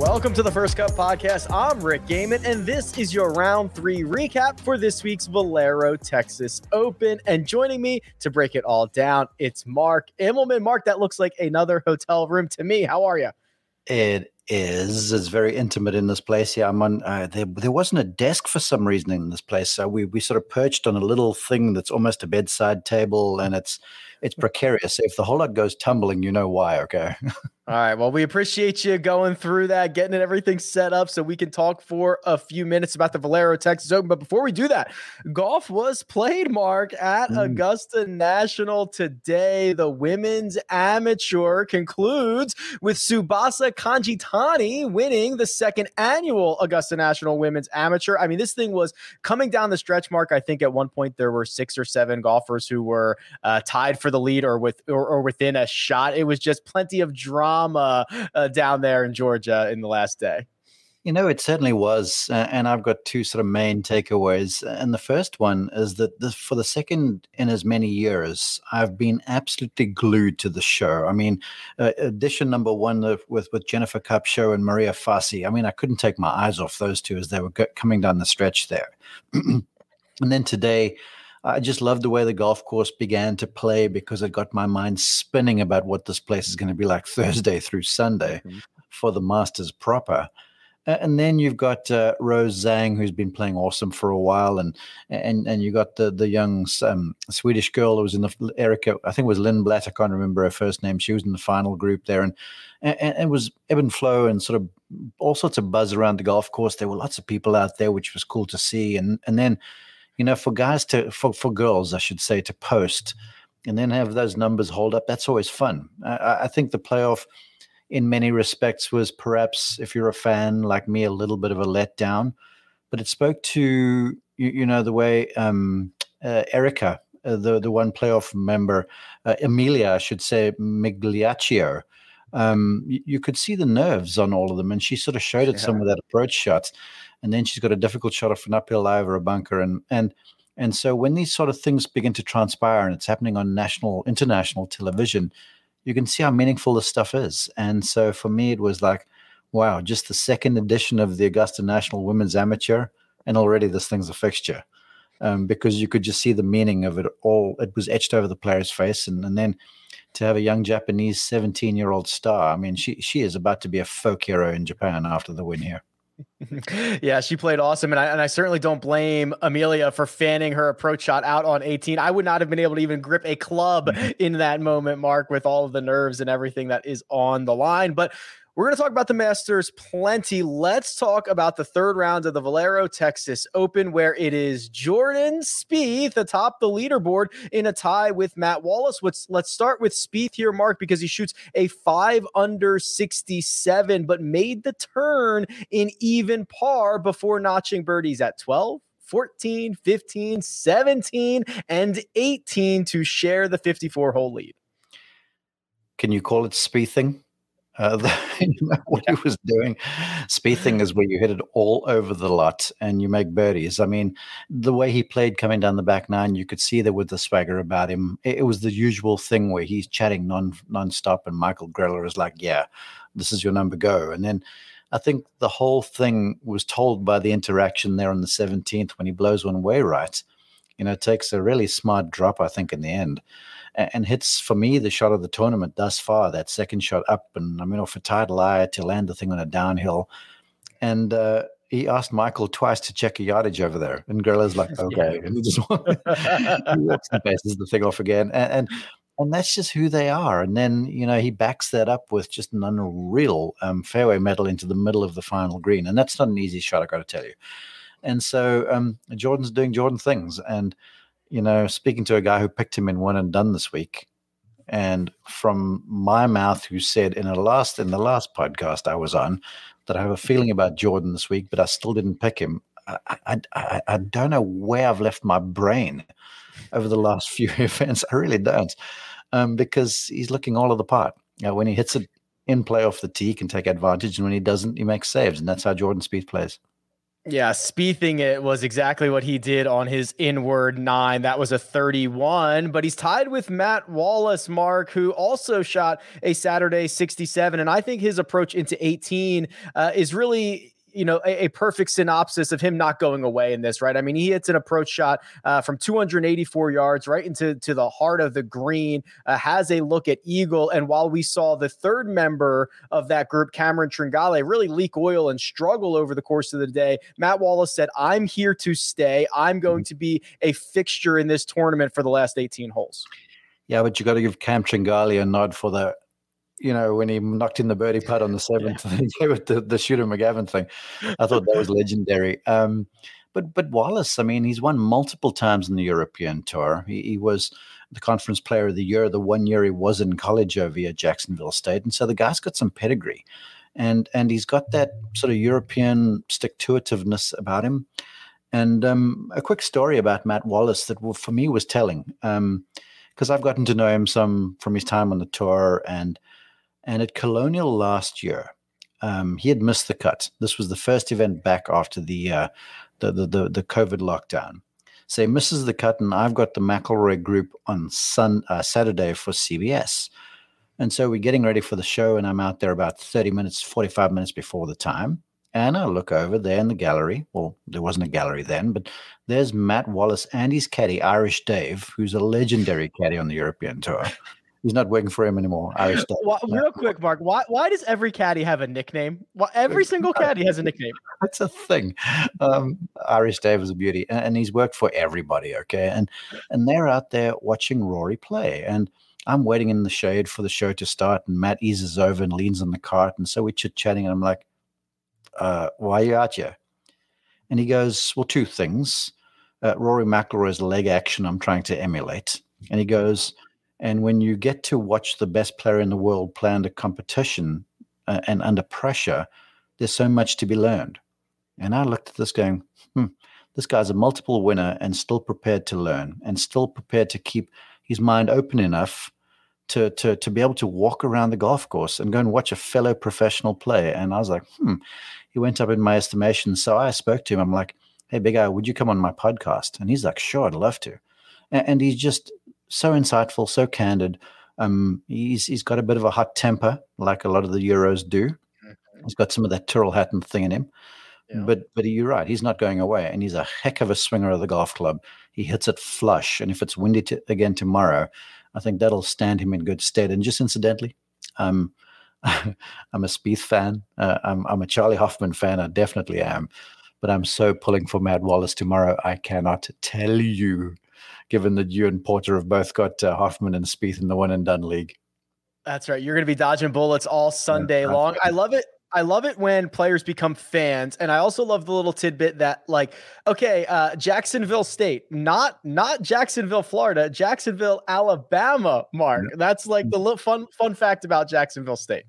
Welcome to the First Cut Podcast. I'm Rick Gehman, and this is your round three recap for this week's Valero Texas Open. And joining me to break it all down, it's Mark Immelman. Mark, that looks like another hotel room to me. How are you? It is. It's very intimate in this place. Yeah, I'm on. Uh, there, there wasn't a desk for some reason in this place, so we we sort of perched on a little thing that's almost a bedside table, and it's it's precarious. If the whole lot goes tumbling, you know why. Okay. All right. Well, we appreciate you going through that, getting everything set up so we can talk for a few minutes about the Valero Texas Open. But before we do that, golf was played, Mark, at mm. Augusta National today. The women's amateur concludes with Tsubasa Kajitani winning the second annual Augusta National Women's Amateur. I mean, this thing was coming down the stretch, Mark. I think at one point there were six or seven golfers who were uh, tied for the lead or with or, or within a shot. It was just plenty of drama drama uh, down there in Georgia in the last day. You know, it certainly was. And I've got two sort of main takeaways. And the first one is that this, for the second in as many years, I've been absolutely glued to the show. I mean, uh, edition number one of, with, with Jennifer Kupcho and Maria Fassi. I mean, I couldn't take my eyes off those two as they were coming down the stretch there. and then today, I just loved the way the golf course began to play because it got my mind spinning about what this place is going to be like Thursday through Sunday mm-hmm. for the Masters proper. And then you've got uh, Rose Zhang, who's been playing awesome for a while, and and and you got the the young um, Swedish girl who was in the Erica, I think it was Lindblad. I can't remember her first name. She was in the final group there, and and, and it was ebb and flow and sort of all sorts of buzz around the golf course. There were lots of people out there, which was cool to see, and and then you know, for guys to, for, for girls, I should say, to post and then have those numbers hold up, that's always fun. I, I think the playoff, in many respects, was perhaps, if you're a fan like me, a little bit of a letdown, but it spoke to, you, you know, the way um, uh, Erica, uh, the, the one playoff member, uh, Emilia, I should say, Migliaccio, um, you, you, could see the nerves on all of them, and she sort of showed it yeah. some of that approach shots and then she's got a difficult shot off an uphill lie over a bunker, and and and so when these sort of things begin to transpire and it's happening on national, international television, you can see how meaningful this stuff is. And so for me, it was like, wow, just the second edition of the Augusta National Women's Amateur, and already this thing's a fixture. Um, because you could just see the meaning of it all. It was etched over the player's face, and, and then to have a young Japanese 17 year old star. I mean, she she is about to be a folk hero in Japan after the win here. yeah, she played awesome, and I and I certainly don't blame Amelia for fanning her approach shot out on 18. I would not have been able to even grip a club mm-hmm. in that moment, Mark, with all of the nerves and everything that is on the line. But we're going to talk about the Masters plenty. Let's talk about the third round of the Valero Texas Open, where it is Jordan Spieth atop the leaderboard in a tie with Matt Wallace. Let's, let's start with Spieth here, Mark, because he shoots a five under 67, but made the turn in even par before notching birdies at 12. 14, 15, 17, and 18 to share the 54 hole lead. Can you call it Spiething? Uh, the, you know, what yeah. he was doing. Spiething is where you hit it all over the lot and you make birdies. I mean, the way he played coming down the back nine, you could see there with the swagger about him. It, it was the usual thing where he's chatting non non-stop and Michael Greller is like, yeah, this is your number, go. And then I think the whole thing was told by the interaction there on the 17th when he blows one way right. You know, takes a really smart drop, I think, in the end and hits for me the shot of the tournament thus far. That second shot up, and I mean off a title eye to land the thing on a downhill, and uh, he asked Michael twice to check a yardage over there, and Greller's like, okay, and he just he walks and passes the thing off again, and, and and that's just who they are. And then you know he backs that up with just an unreal um, fairway metal into the middle of the final green, and that's not an easy shot. I got to tell you. And so um, Jordan's doing Jordan things, and you know, speaking to a guy who picked him in one and done this week, and from my mouth, who said in a last in the last podcast I was on that I have a feeling about Jordan this week, but I still didn't pick him. I, I, I don't know where I've left my brain over the last few events. I really don't, um, because he's looking all of the part. You know, when he hits it in play off the tee, he can take advantage, and when he doesn't, he makes saves, and that's how Jordan Spieth plays. Yeah, Spiething it was exactly what he did on his inward nine. That was a 31, but he's tied with Matt Wallace, Mark, who also shot a Saturday 67. And I think his approach into 18 uh, is really you know, a, a, perfect synopsis of him not going away in this, right? I mean, he hits an approach shot uh, from 284 yards right into to the heart of the green, uh, has a look at Eagle. And while we saw the third member of that group, Cameron Tringale, really leak oil and struggle over the course of the day, Matt Wallace said, I'm here to stay. I'm going to be a fixture in this tournament for the last 18 holes. Yeah, but you got to give Cam Tringale a nod for the you know, when he knocked in the birdie putt on the seventh, yeah. with the, the shooter McGavin thing. I thought that was legendary. Um, but but Wallace, I mean, he's won multiple times in the European Tour. He, he, was the Conference Player of the Year the one year he was in college over at Jacksonville State, and so the guy's got some pedigree, and and he's got that sort of European stick to itiveness about him. And um, a quick story about Matt Wallace that for me was telling, because um, I've gotten to know him some from his time on the tour and and at Colonial last year, um, he had missed the cut. This was the first event back after the, uh, the, the, the, the, COVID lockdown. So he misses the cut, and I've got the McIlroy group on sun, uh, Saturday for CBS. And so we're getting ready for the show, and I'm out there about 30 minutes, 45 minutes before the time. And I look over there in the gallery. Well, there wasn't a gallery then, but there's Matt Wallace and his caddy, Irish Dave, who's a legendary caddy on the European Tour. He's not working for him anymore. Well, real quick, Mark, why why does every caddy have a nickname? Well, every single caddy has a nickname. That's a thing. Um, Irish Dave is a beauty, and, and he's worked for everybody. Okay, and and they're out there watching Rory play, and I'm waiting in the shade for the show to start, and Matt eases over and leans on the cart, and so we're chit chatting, and I'm like, uh, "Why are you out here?" And he goes, "Well, two things. Uh, Rory McIlroy's leg action I'm trying to emulate," and he goes and when you get to watch the best player in the world play under competition uh, and under pressure, there's so much to be learned. And I looked at this going, hmm, this guy's a multiple winner and still prepared to learn and still prepared to keep his mind open enough to, to, to be able to walk around the golf course and go and watch a fellow professional play. And I was like, hmm, he went up in my estimation. So I spoke to him. I'm like, hey, big guy, would you come on my podcast? And he's like, sure, I'd love to. And, and he's just so insightful, so candid. Um, he's he's got a bit of a hot temper, like a lot of the Euros do. Mm-hmm. He's got some of that Tyrrell Hatton thing in him. Yeah. But but you're right, he's not going away, and he's a heck of a swinger of the golf club. He hits it flush, and if it's windy to, again tomorrow, I think that'll stand him in good stead. And just incidentally, um, I'm a Spieth fan. Uh, I'm I'm a Charley Hoffman fan. I definitely am, but I'm so pulling for Matt Wallace tomorrow. I cannot tell you given that you and Porter have both got uh, Hoffman and Spieth in the one and done league. That's right. You're going to be dodging bullets all Sunday yeah, long. I love it. I love it when players become fans, and I also love the little tidbit that, like, okay, uh, Jacksonville State, not not Jacksonville, Florida, Jacksonville, Alabama. Mark, yeah. that's like the little fun fun fact about Jacksonville State.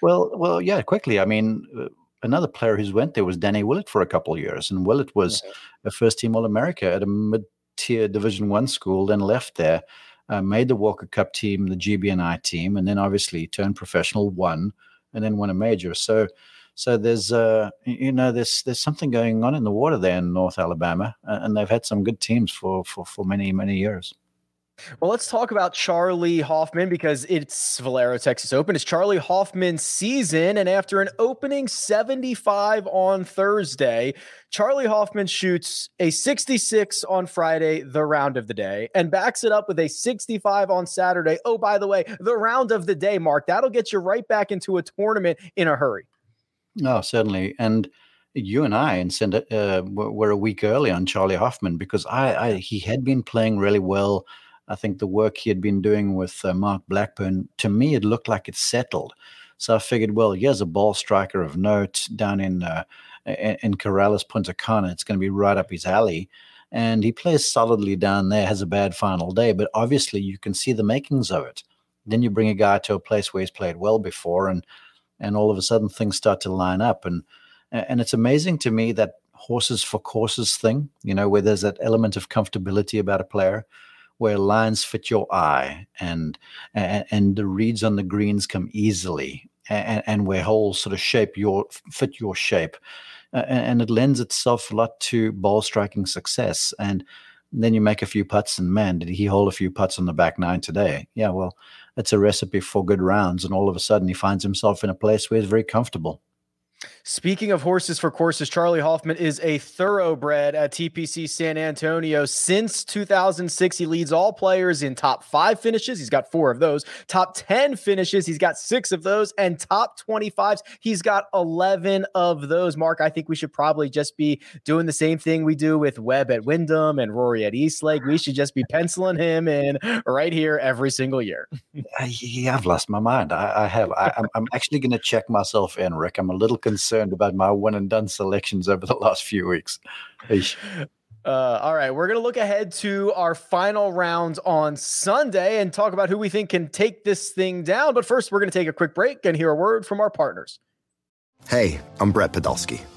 Well, well, yeah. Quickly, I mean, uh, another player who's went there was Danny Willett for a couple of years, and Willett was a first team All America at a mid tier Division One school, then left there, uh, made the Walker Cup team, the GBNI team, and then obviously turned professional, won, and then won a major. So, so there's uh, you know there's there's something going on in the water there in North Alabama, and they've had some good teams for for for many many years. Well, let's talk about Charley Hoffman because it's Valero Texas Open. It's Charley Hoffman's season. And after an opening 75 on Thursday, Charley Hoffman shoots a 66 on Friday, the round of the day, and backs it up with a 65 on Saturday. Oh, by the way, the round of the day, Mark, that'll get you right back into a tournament in a hurry. Oh, certainly. And you and I and uh, were a week early on Charley Hoffman because I, I he had been playing really well I think the work he had been doing with uh, Mark Blackburn, to me, it looked like it settled. So I figured, well, here's a ball striker of note down in uh, in Corales Punta Cana. It's going to be right up his alley. And he plays solidly down there, has a bad final day, but obviously you can see the makings of it. Then you bring a guy to a place where he's played well before, and and all of a sudden things start to line up. And and it's amazing to me that horses for courses thing, you know, where there's that element of comfortability about a player where lines fit your eye and and, and the reads on the greens come easily and, and where holes sort of shape your fit your shape. And it lends itself a lot to ball striking success and then you make a few putts and man did he hold a few putts on the back nine today? Yeah well it's a recipe for good rounds and all of a sudden he finds himself in a place where he's very comfortable Speaking of horses for courses, Charley Hoffman is a thoroughbred at TPC San Antonio. Since 2006, he leads all players in top five finishes. He's got four of those. Top 10 finishes, he's got six of those. And top 25s, he's got 11 of those. Mark, I think we should probably just be doing the same thing we do with Webb at Wyndham and Rory at Eastlake. We should just be penciling him in right here every single year. yeah, I've lost my mind. I, I have. I, am actually going to check myself in, Rick. I'm a little concerned about my one and done selections over the last few weeks. Uh, all right, we're going to look ahead to our final round on Sunday and talk about who we think can take this thing down. But first, we're going to take a quick break and hear a word from our partners. Hey, I'm Brett Podolsky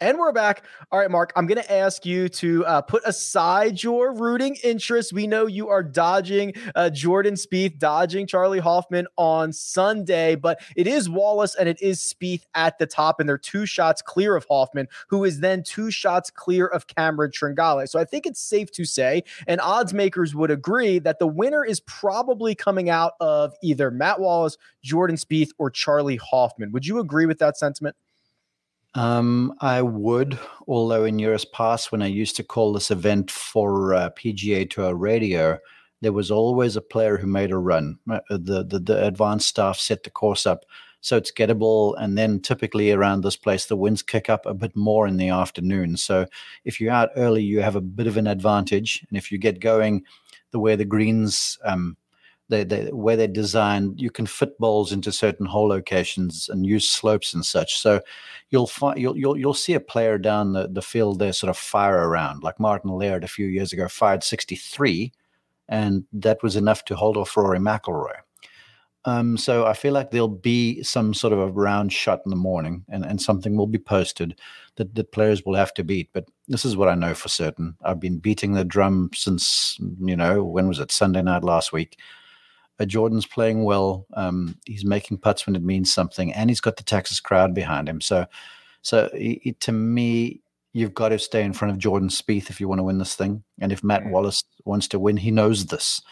And we're back. All right, Mark, I'm going to ask you to uh, put aside your rooting interest. We know you are dodging uh, Jordan Spieth, dodging Charley Hoffman on Sunday, but it is Wallace and it is Spieth at the top, and they're two shots clear of Hoffman, who is then two shots clear of Cameron Tringale. So I think it's safe to say, and odds makers would agree, that the winner is probably coming out of either Matt Wallace, Jordan Spieth, or Charley Hoffman. Would you agree with that sentiment? Um, I would, although in years past, when I used to call this event for uh, PGA Tour Radio, there was always a player who made a run. Uh, the, the, the advanced staff set the course up so it's gettable. And then typically around this place, the winds kick up a bit more in the afternoon. So if you're out early, you have a bit of an advantage. And if you get going the way the greens um, they, they where they're designed, you can fit bowls into certain hole locations and use slopes and such. So you'll find you'll you'll you'll see a player down the, the field there sort of fire around, like Martin Laird a few years ago fired 63, and that was enough to hold off Rory McIlroy. Um, so I feel like there'll be some sort of a round shot in the morning, and, and something will be posted that, that players will have to beat. But this is what I know for certain. I've been beating the drum since you know when was it Sunday night last week Uh, Jordan's playing well. Um, he's making putts when it means something, and he's got the Texas crowd behind him. So, so it, to me, you've got to stay in front of Jordan Spieth if you want to win this thing. And if Matt mm. Wallace wants to win, he knows this.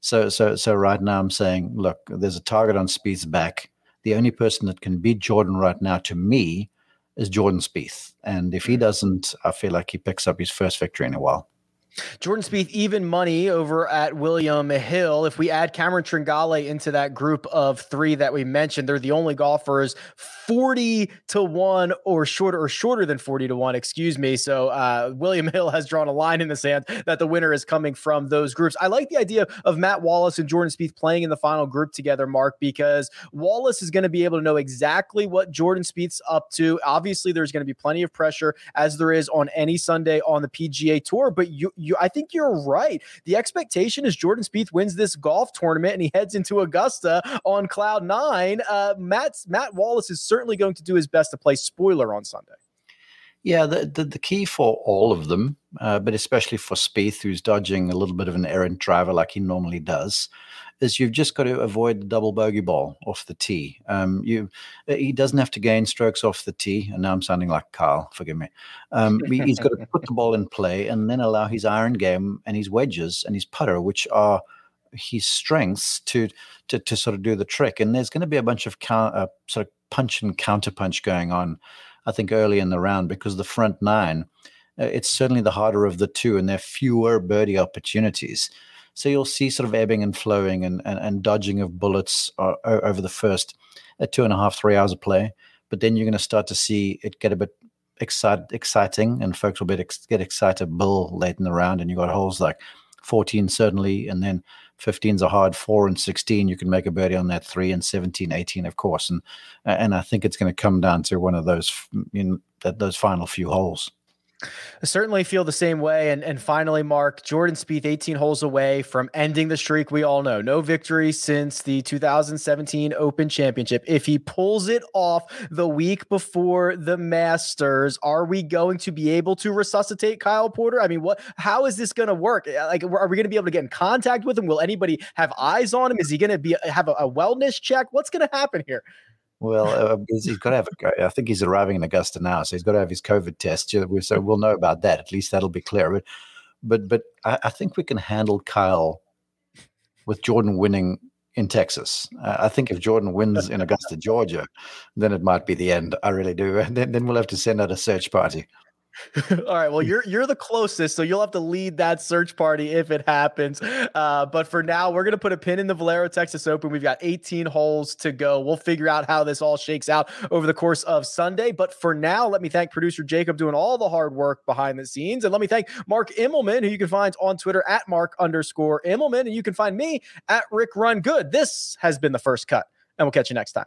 So, so, so right now, I'm saying, look, there's a target on Spieth's back. The only person that can beat Jordan right now, to me, is Jordan Spieth. And if he mm. doesn't, I feel like he picks up his first victory in a while. Jordan Spieth even money over at William Hill. If we add Cameron Tringale into that group of three that we mentioned, they're the only golfers 40 to 1 or shorter or shorter than 40 to 1, excuse me. So uh, William Hill has drawn a line in the sand that the winner is coming from those groups. I like the idea of Matt Wallace and Jordan Spieth playing in the final group together, Mark, because Wallace is going to be able to know exactly what Jordan Spieth's up to. Obviously, there's going to be plenty of pressure as there is on any Sunday on the PGA Tour, but you you I think you're right. The expectation is Jordan Spieth wins this golf tournament and he heads into Augusta on cloud nine. Uh, Matt Matt Wallace is certainly going to do his best to play spoiler on Sunday. Yeah, the, the, the key for all of them, uh, but especially for Spieth, who's dodging a little bit of an errant driver like he normally does, is you've just got to avoid the double bogey ball off the tee. Um, you, uh, he doesn't have to gain strokes off the tee, and now I'm sounding like Kyle. Forgive me. Um, he's got to put the ball in play and then allow his iron game and his wedges and his putter, which are his strengths to to to sort of do the trick. And there's going to be a bunch of count, uh, sort of punch and counter punch going on, I think, early in the round because the front nine, uh, it's certainly the harder of the two, and there are fewer birdie opportunities. So you'll see sort of ebbing and flowing and and, and dodging of bullets uh, over the first uh, two and a half three hours of play. But then you're going to start to see it get a bit excite, exciting, and folks will be ex- get excited bull late in the round, and you got holes like 14 certainly, and then 15's a hard four and 16. You can make a birdie on that three and 17, 18, of course. And and I think it's going to come down to one of those in that those final few holes. I certainly feel the same way. And, and finally, Mark, Jordan Spieth, 18 holes away from ending the streak we all know. No victory since the 2017 Open Championship. If he pulls it off the week before the Masters, are we going to be able to resuscitate Kyle Porter? I mean, what? How is this going to work? Uh, like, are we going to be able to get in contact with him? Will anybody have eyes on him? Is he going to be have a, a wellness check? What's going to happen here? Well, uh, he's, he's got to have. A, I think he's arriving in Augusta now, so he's got to have his COVID test. So we'll know about that. At least that'll be clear. But, but, but I, I think we can handle Kyle with Jordan winning in Texas. Uh, I think if Jordan wins in Augusta, Georgia, then it might be the end. I really do. And then, then we'll have to send out a search party. All right. Well, you're you're the closest, so you'll have to lead that search party if it happens. Uh, but for now, we're gonna put a pin in the Valero Texas Open. We've got 18 holes to go. We'll figure out how this all shakes out over the course of Sunday. But for now, let me thank producer Jacob doing all the hard work behind the scenes, and let me thank Mark Immelman, who you can find on Twitter at Mark underscore Immelman, and you can find me at Rick Run Good. This has been the first cut, and we'll catch you next time.